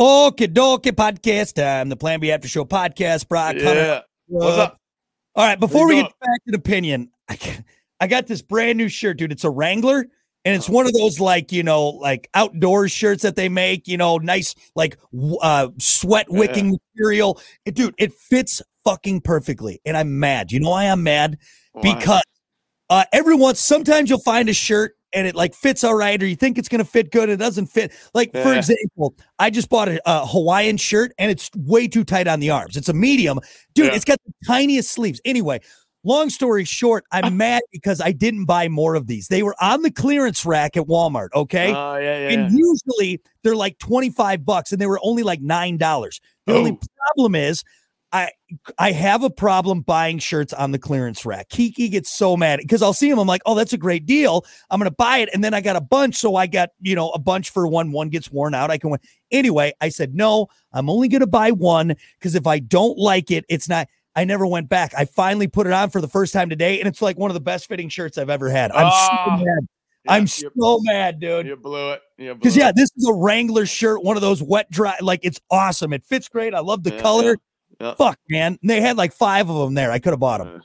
Okay, dokie podcast time. The Plan B After Show podcast. Brock, Hunter. Yeah. What's up? All right, before we you get back to the opinion, I, got- I got this brand new shirt, dude. It's a Wrangler, and it's one of those like you know like outdoor shirts that they make. You know, nice like uh, sweat wicking material. It- dude, it fits fucking perfectly, and I'm mad. You know why I'm mad? Why? because uh, every once sometimes you'll find a shirt and it like fits all right or you think it's going to fit good it doesn't fit. Like for example i just bought a, a hawaiian shirt and it's way too tight on the arms. It's a medium. Dude Yeah. it's got the tiniest sleeves. Anyway long story short i'm mad because i didn't buy more of these. They were on the clearance rack at walmart okay? Oh, yeah, yeah. and usually they're like 25 bucks and they were only like nine dollars. The only Oh. problem is i i have a problem buying shirts on the clearance rack kiki gets so mad because i'll see him i'm like oh that's a great deal i'm gonna buy it and then i got a bunch so i got you know a bunch for one one gets worn out i can win anyway i said no i'm only gonna buy one because if i don't like it it's not I never went back. I finally put it on for the first time today, and it's like one of the best fitting shirts I've ever had. I'm Ah, so mad. Yeah, I'm so mad, dude. you blew it. Because yeah, this is a Wrangler shirt, one of those wet dry. Like it's awesome. It fits great. I love the Yeah, color. yeah, yeah. Fuck, man. And they had like five of them there. I could have bought them. Uh,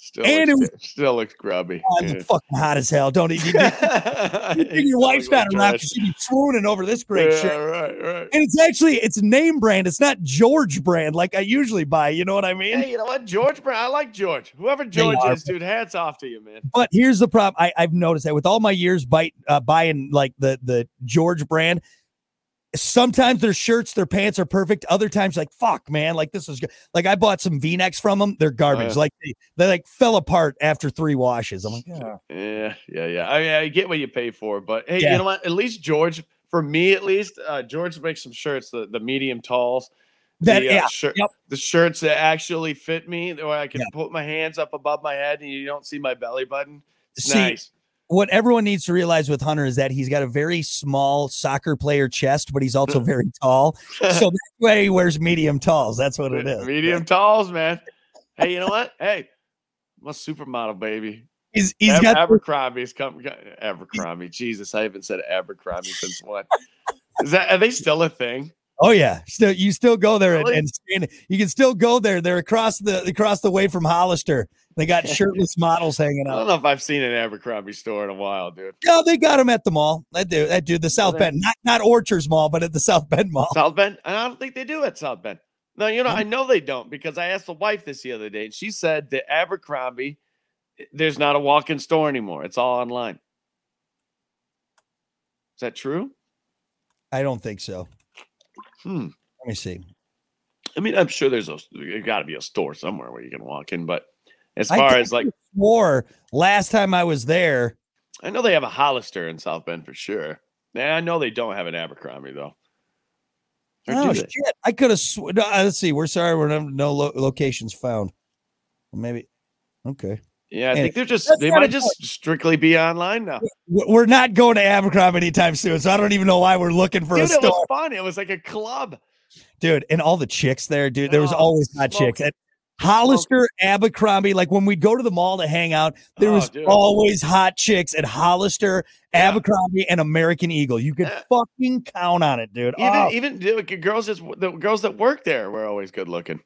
Still, And looks, it good. still looks grubby. Oh, it's fucking hot as hell. Don't you? you, you your wife's not around because she'd be swooning over this great yeah, shirt. right, right. And it's actually it's name brand. It's not George brand like I usually buy. You know what I mean? Hey, you know what, George? brand. I like George. Whoever George are, is, dude, hats off to you, man. But here's the problem. I, I've noticed that with all my years bite, uh, buying like the the George brand, sometimes their shirts, their pants are perfect. Other times, like fuck, man, like this is good. Like I bought some V necks from them. They're garbage. yeah. Like they, they like fell apart after three washes. I'm like, "Oh." Yeah, yeah, yeah. I mean, I get what you pay for, but hey, Yeah. you know what? At least George, for me at least, uh, George makes some shirts, the, the medium talls. that the, uh, yeah, shirt, yep. the shirts that actually fit me, where I can Yeah. put my hands up above my head and you don't see my belly button. It's See, nice. What everyone needs to realize with Hunter is that he's got a very small soccer player chest, but he's also very tall. So that's why he wears medium talls. That's what it is. Medium talls, man. Hey, you know what? Hey, a supermodel, baby. He's he's Ab- got Abercrombie's come. Abercrombie. Jesus, I haven't said Abercrombie since what? Is that are they still a thing? Oh yeah, still you still go there and, Really? and stand, you can still go there. They're across the across the way from Hollister. They got shirtless models hanging out. I don't know if I've seen an Abercrombie store in a while, dude. No, they got them at the mall. That do that do the South? Bend, not not Orchards Mall, but at the South Bend Mall. South Bend? And I don't think they do at South Bend. No, you know, I know they don't because I asked the wife this the other day, and she said that Abercrombie, there's not a walk-in store anymore. It's all online. Is that true? I don't think so. Hmm. Let me see. I mean, I'm sure there's a got to be a store somewhere where you can walk in, but as far as like, I swore last time I was there. I know they have a Hollister in South Bend for sure. Yeah, I know they don't have an Abercrombie though. Or Oh shit! I could have. Sw- no, uh, let's see. We're sorry. We're no, no lo- locations found. Maybe. Okay. Yeah, I Hey, think they're just they might just strictly be online now. We're not going to Abercrombie anytime soon, so I don't even know why we're looking for Dude, a it store. was fun. It was like a club. dude. And all the chicks there, dude. There was Oh, always hot chicks. smoking. Hollister, Abercrombie, like when we'd go to the mall to hang out, there Oh, was dude. always hot chicks at Hollister, Yeah. Abercrombie, and American Eagle. You could Yeah. fucking count on it, dude. Even oh, even the girls just the girls that work there were always good looking.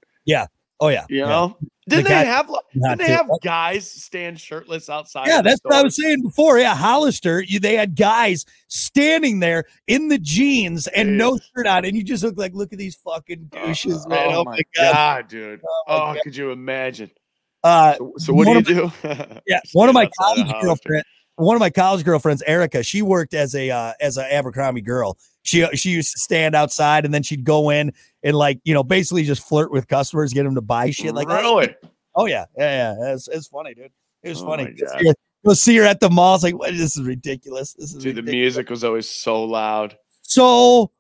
Oh yeah, You yeah. know, didn't guy- they have didn't they have guys stand shirtless outside? Yeah, the that's what I was saying before. Yeah, Hollister, you, they had guys standing there in the jeans and no shirt on, and you just look like, look at these fucking douches, man. Oh, Oh, my my god. god, dude! Oh, Oh, God. could you imagine? Uh, So, so what do you of do? Yeah, one of my college Hollister. girlfriend, one of my college girlfriends, Erica, she worked as a uh, as an Abercrombie girl. She uh, she used to stand outside and then she'd go in and like you know basically just flirt with customers, get them to buy shit. Like, oh, really? oh yeah, yeah, yeah. It's, it's funny, dude. It was Oh funny. You'll see her- at the mall. It's like, what, this is ridiculous. This is Dude, the music was always so loud, so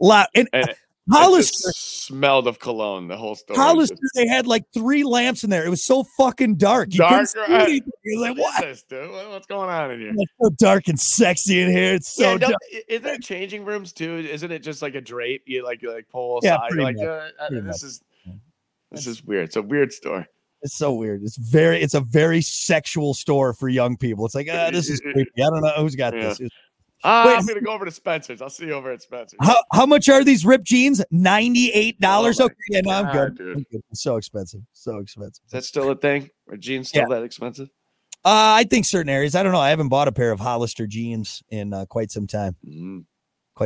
loud. And and Hollister, smelled of cologne. The whole store. Hollister, they had like three lamps in there. It was so fucking dark. You Dark, see right. You're like, What what? is this, dude? What's going on in here? It's so dark and sexy in here. It's so yeah, dark. don't- i- is there changing rooms too? Isn't it just like a drape? You like you like pull Yeah, aside. You're pretty like uh, uh, this much. is this is weird. It's a weird store. It's so weird. It's very, it's a very sexual store for young people. It's like, ah, this is creepy. I don't know who's got Yeah. this. It's- Uh, Wait. I'm gonna go over to Spencer's. I'll see you over at Spencer's. How, how much are these ripped jeans? $98. Oh okay, yeah, no, I'm good. I'm good. So expensive. So expensive. Is that still a thing? Are jeans still that expensive? Uh, I think certain areas. I don't know. I haven't bought a pair of Hollister jeans in uh, quite some time. Mm.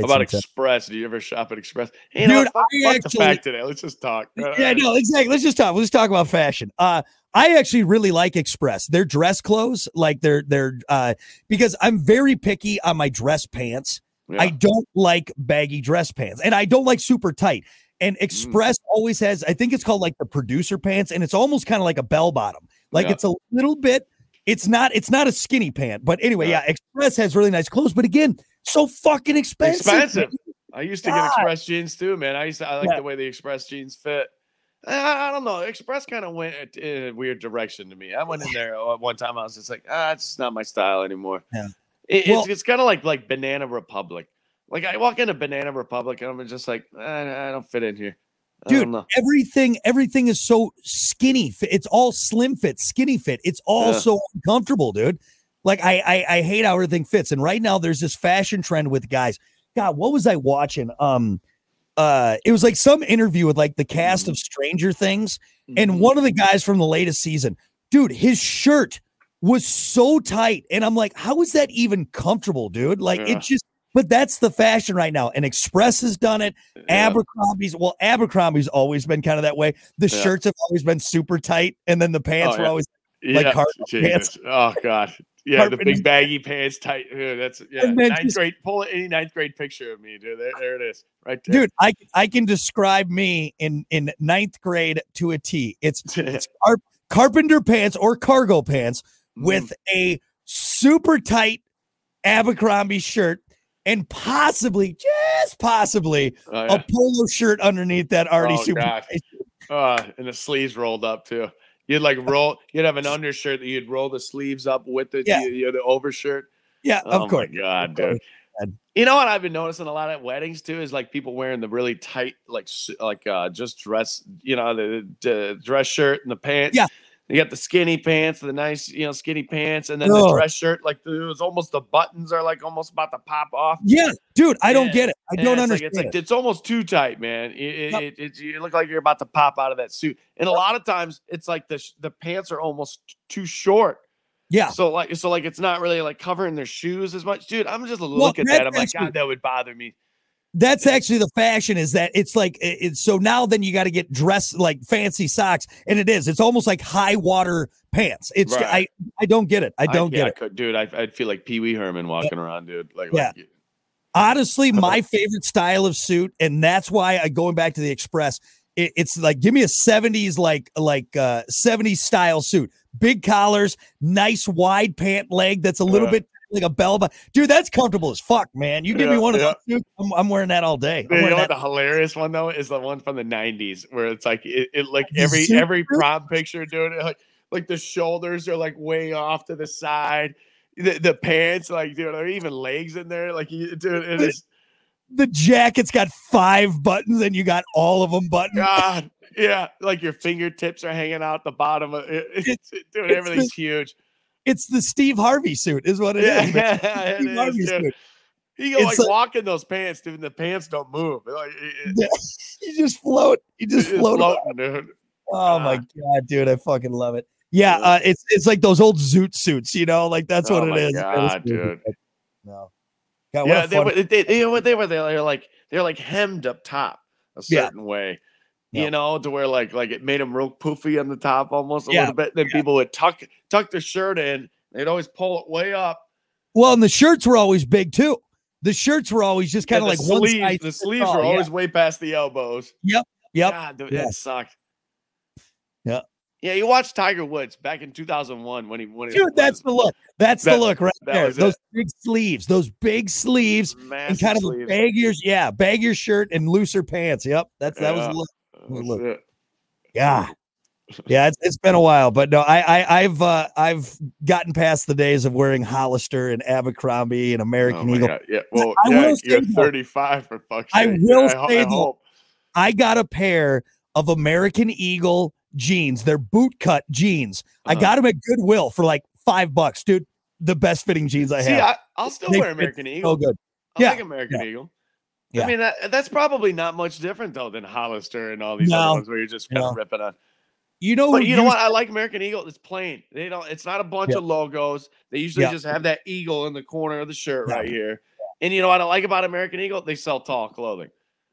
Quite about. Express? Do you ever shop at Express? Hey, Dude, what? fuck, I fuck actually- today. Let's just talk. Yeah, no, exactly. Let's just talk. Let's talk about fashion. Uh, I actually really like Express. Their dress clothes, like they're they're uh, because I'm very picky on my dress pants. Yeah. I don't like baggy dress pants, and I don't like super tight. Mm. And Express always has, I think it's called like the producer pants, and it's almost kind of like a bell bottom. Like Yeah. it's a little bit. It's not. It's not a skinny pant, but anyway, Yeah. yeah. Express has really nice clothes, but again, so fucking expensive. expensive. I used to get Express jeans too, man. I used to. I like Yeah. the way the Express jeans fit. I, I don't know. Express kind of went in a weird direction to me. I went in there uh, one time. I was just like, ah, it's not my style anymore. Yeah. It, Well- it's it's kind of like like Banana Republic. Like I walk into Banana Republic and I'm just like, "Ah, I don't fit in here. I dude everything everything is so skinny it's all slim fit skinny fit it's all Yeah. so uncomfortable dude like I, I i hate how everything fits and right now there's this fashion trend with guys god what was i watching um uh it was like some interview with like the cast of stranger things and Mhm. one of the guys from the latest season dude his shirt was so tight and i'm like how is that even comfortable dude like Yeah. it just but that's the fashion right now and express has done it Yeah. Abercrombie's, well, Abercrombie's always been kind of that way. The Yeah. shirts have always been super tight, and then the pants Oh, were always like yeah, pants. Oh god. Yeah, the big baggy pants, tight. Ew, that's yeah. Ninth just- grade. Pull any ninth grade picture of me, dude. There, there it is, right there. dude. I I can describe me in in ninth grade to a T. It's it's car- carpenter pants or cargo pants Mm. with a super tight Abercrombie shirt and possibly, just possibly, Oh, yeah. a polo shirt underneath that already Oh, super. gosh. Uh, and the sleeves rolled up too. You'd like roll. You'd have an undershirt that you'd roll the sleeves up with the Yeah. the, the, the overshirt. Yeah, Oh of course. my god, Of course. dude. You know what I've been noticing a lot at weddings too is like people wearing the really tight, like like uh just dress, you know, the, the dress shirt and the pants. Yeah. You got the skinny pants, the nice, you know, skinny pants, and then the dress shirt. Like the, it was almost the buttons are like almost about to pop off. Yeah, dude, I don't get it. I don't it's understand. Like, it's like it. it's almost too tight, man. It, it, Yep. it, it- you look like you're about to pop out of that suit, and a lot of times it's like the the pants are almost too short. yeah, So like so like it's not really like covering their shoes as much, dude. I'm just look Well, at that. I'm like, God, that would bother me. That's actually the fashion is that it's like it's so now then you got to get dressed like fancy socks and it is it's almost like high water pants. It's Right. I I don't get it. I don't yeah, get I it. could, dude. I, I'd feel like Pee Wee Herman walking around, dude. Like, Yeah. like Honestly, my favorite style of suit and that's why I going back to the Express. It, it's like give me a 70s like like uh 70s style suit. Big collars, nice wide pant leg that's a little Yeah. bit like a bell but dude that's comfortable as fuck man you give me Yeah, one of yeah. those I'm, I'm wearing that all day you know what the hilarious one though is the one from the '90s where it's like it, it like every every prom picture, dude. it, Like like the shoulders are like way off to the side. The, the pants, like dude, are there even legs in there? Like, you, dude, it is the jacket's got five buttons and you got all of them buttoned. God, yeah. Like your fingertips are hanging out the bottom of it. It's, dude, it's the- everything's huge. It's the Steve Harvey suit, is what it is. Yeah, it Steve is, Harvey dude. suit. Can It's like, like- walk in those pants, dude, and the pants don't move. Like, it, it- Yeah, You just float. You just float. floating, dude. Oh my Ah. god, dude, I fucking love it. Yeah, Yeah. uh, it's it's like those old zoot suits, you know, like that's Oh what it is. God, dude. No. God, yeah, they, were, they, they, you know what they were? They were like they're like hemmed up top a Yeah. certain way, Yeah. you know, to where like like it made them real poofy on the top almost a Yeah, little bit. Then people would tuck tuck their shirt in. They'd always pull it way up. well, and the shirts were always big too. The shirts were always just kind of like the one sleeves, size. the sleeves were yeah. always way past the elbows. Yep. God, dude, Yeah. that sucked. Yeah. Yeah, you watched Tiger Woods back in 2001 when he when he Dude, that's the look. That's the look right there. Those it. big sleeves, those big sleeves, and kind of sleeves. baggier, yeah, baggier shirt and looser pants. Yep, that's that was the look. Look. it. Yeah. Yeah, it's, it's been a while, but no, I, I I've uh, I've gotten past the days of wearing Hollister and Abercrombie and Oh American my Eagle. God. Yeah, well, I yeah, you're say 35 for fuck's sake. I will ho- say I though- hope. I got a pair of American Eagle jeans. They're boot cut jeans. I Uh-huh. got them at Goodwill for like five bucks, dude. the best fitting jeans I See, have. I, will still They wear American so Eagle. good. I'll Yeah, American Eagle. Yeah. I mean, that, that's probably not much different though than Hollister and all these No. other ones where you're just kind No. of ripping on. You know, But you know what? I like American Eagle. It's plain. They don't. It's not a bunch Yeah. of logos. They usually Yeah. just have that eagle in the corner of the shirt right here. And you know what I like about American Eagle? They sell tall clothing.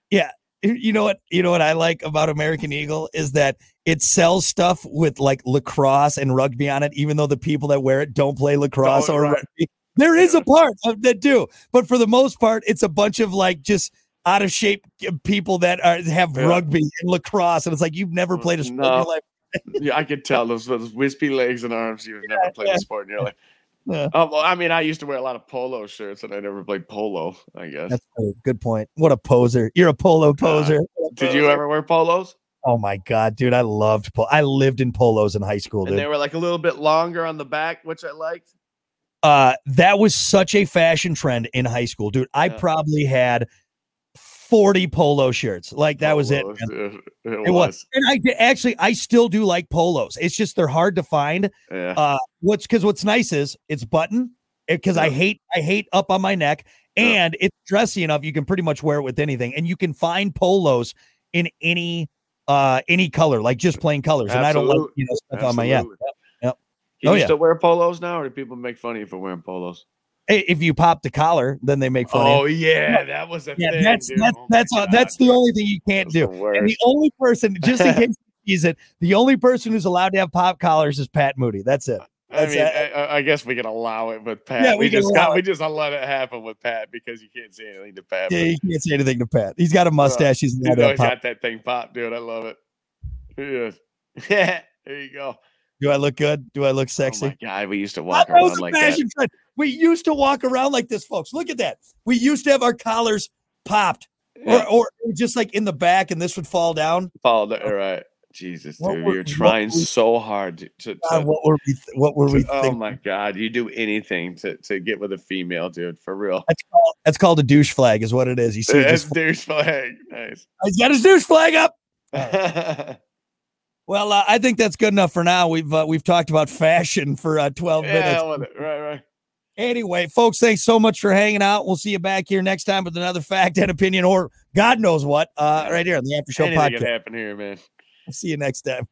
Yeah, you know what you know what I like about American Eagle is that it sells stuff with like lacrosse and rugby on it, even though the people that wear it don't play lacrosse or right. rugby. There is Yeah. a part of that do, but for the most part, it's a bunch of like just out of shape people that are have Yeah. rugby and lacrosse, and it's like you've never played a sport in your life. yeah, I could tell those, those wispy legs and arms. You've never played yeah. a sport in your life. Yeah. Oh, well, I mean, I used to wear a lot of polo shirts, and I never played polo. I guess. That's a good point. What a poser! You're a polo poser. Did you ever wear polos? Oh my god, dude! I loved polo. I lived in polos in high school, And dude. they were like a little bit longer on the back, which I liked. Uh that was such a fashion trend in high school dude i Yeah. probably had 40 polo shirts like that was it dude. It, it was and i actually i still do like polos it's just they're hard to find Yeah. uh what's because what's nice is it's button because i hate i hate up on my neck Yeah. and it's dressy enough you can pretty much wear it with anything and you can find polos in any uh any color like just plain colors and i don't like you know stuff on my yeah Absolutely. Can Oh, you yeah. still wear polos now, or do people make fun of you for wearing polos? If you pop the collar then they make fun of you. Oh yeah, that was a Yeah, thing. that's dude. that's Oh that's all, that's the only thing you can't do. the And the only person, just in case you sees it, the only person who's allowed to have pop collars is Pat Moody. That's it. I mean, it. I, I guess we can allow it with Pat. Yeah, we, we just got it. we just let it happen with Pat because you can't say anything to Pat. Yeah, you can't say anything to Pat. He's got a mustache. He's He's to have always got that thing pop, dude. I love it. Yes. Yeah. there you go. Do I look good? Do I look oh sexy? Oh my god, we used to walk was around like that. trend. We used to walk around like this, folks. Look at that. We used to have our collars popped, Yeah. or, or just like in the back, and this would fall down. Follow the, all right. Jesus, dude, were- you're trying we- so hard to. to, to- God, what were we? th- What were we? oh thinking? my god, you do anything to, to get with a female, dude. For real. That's called, that's called a douche flag, is what it is. You see, That's douche flag. Nice. he's got his douche flag up. yeah, Well, uh, I think that's good enough for now. We've uh, we've talked about fashion for uh, 12 minutes. with it. Right, right. Anyway, folks, thanks so much for hanging out. We'll see you back here next time with another fact and opinion, or God knows what, uh, right here on the After Show Anything podcast. can happen here, man. See you next time.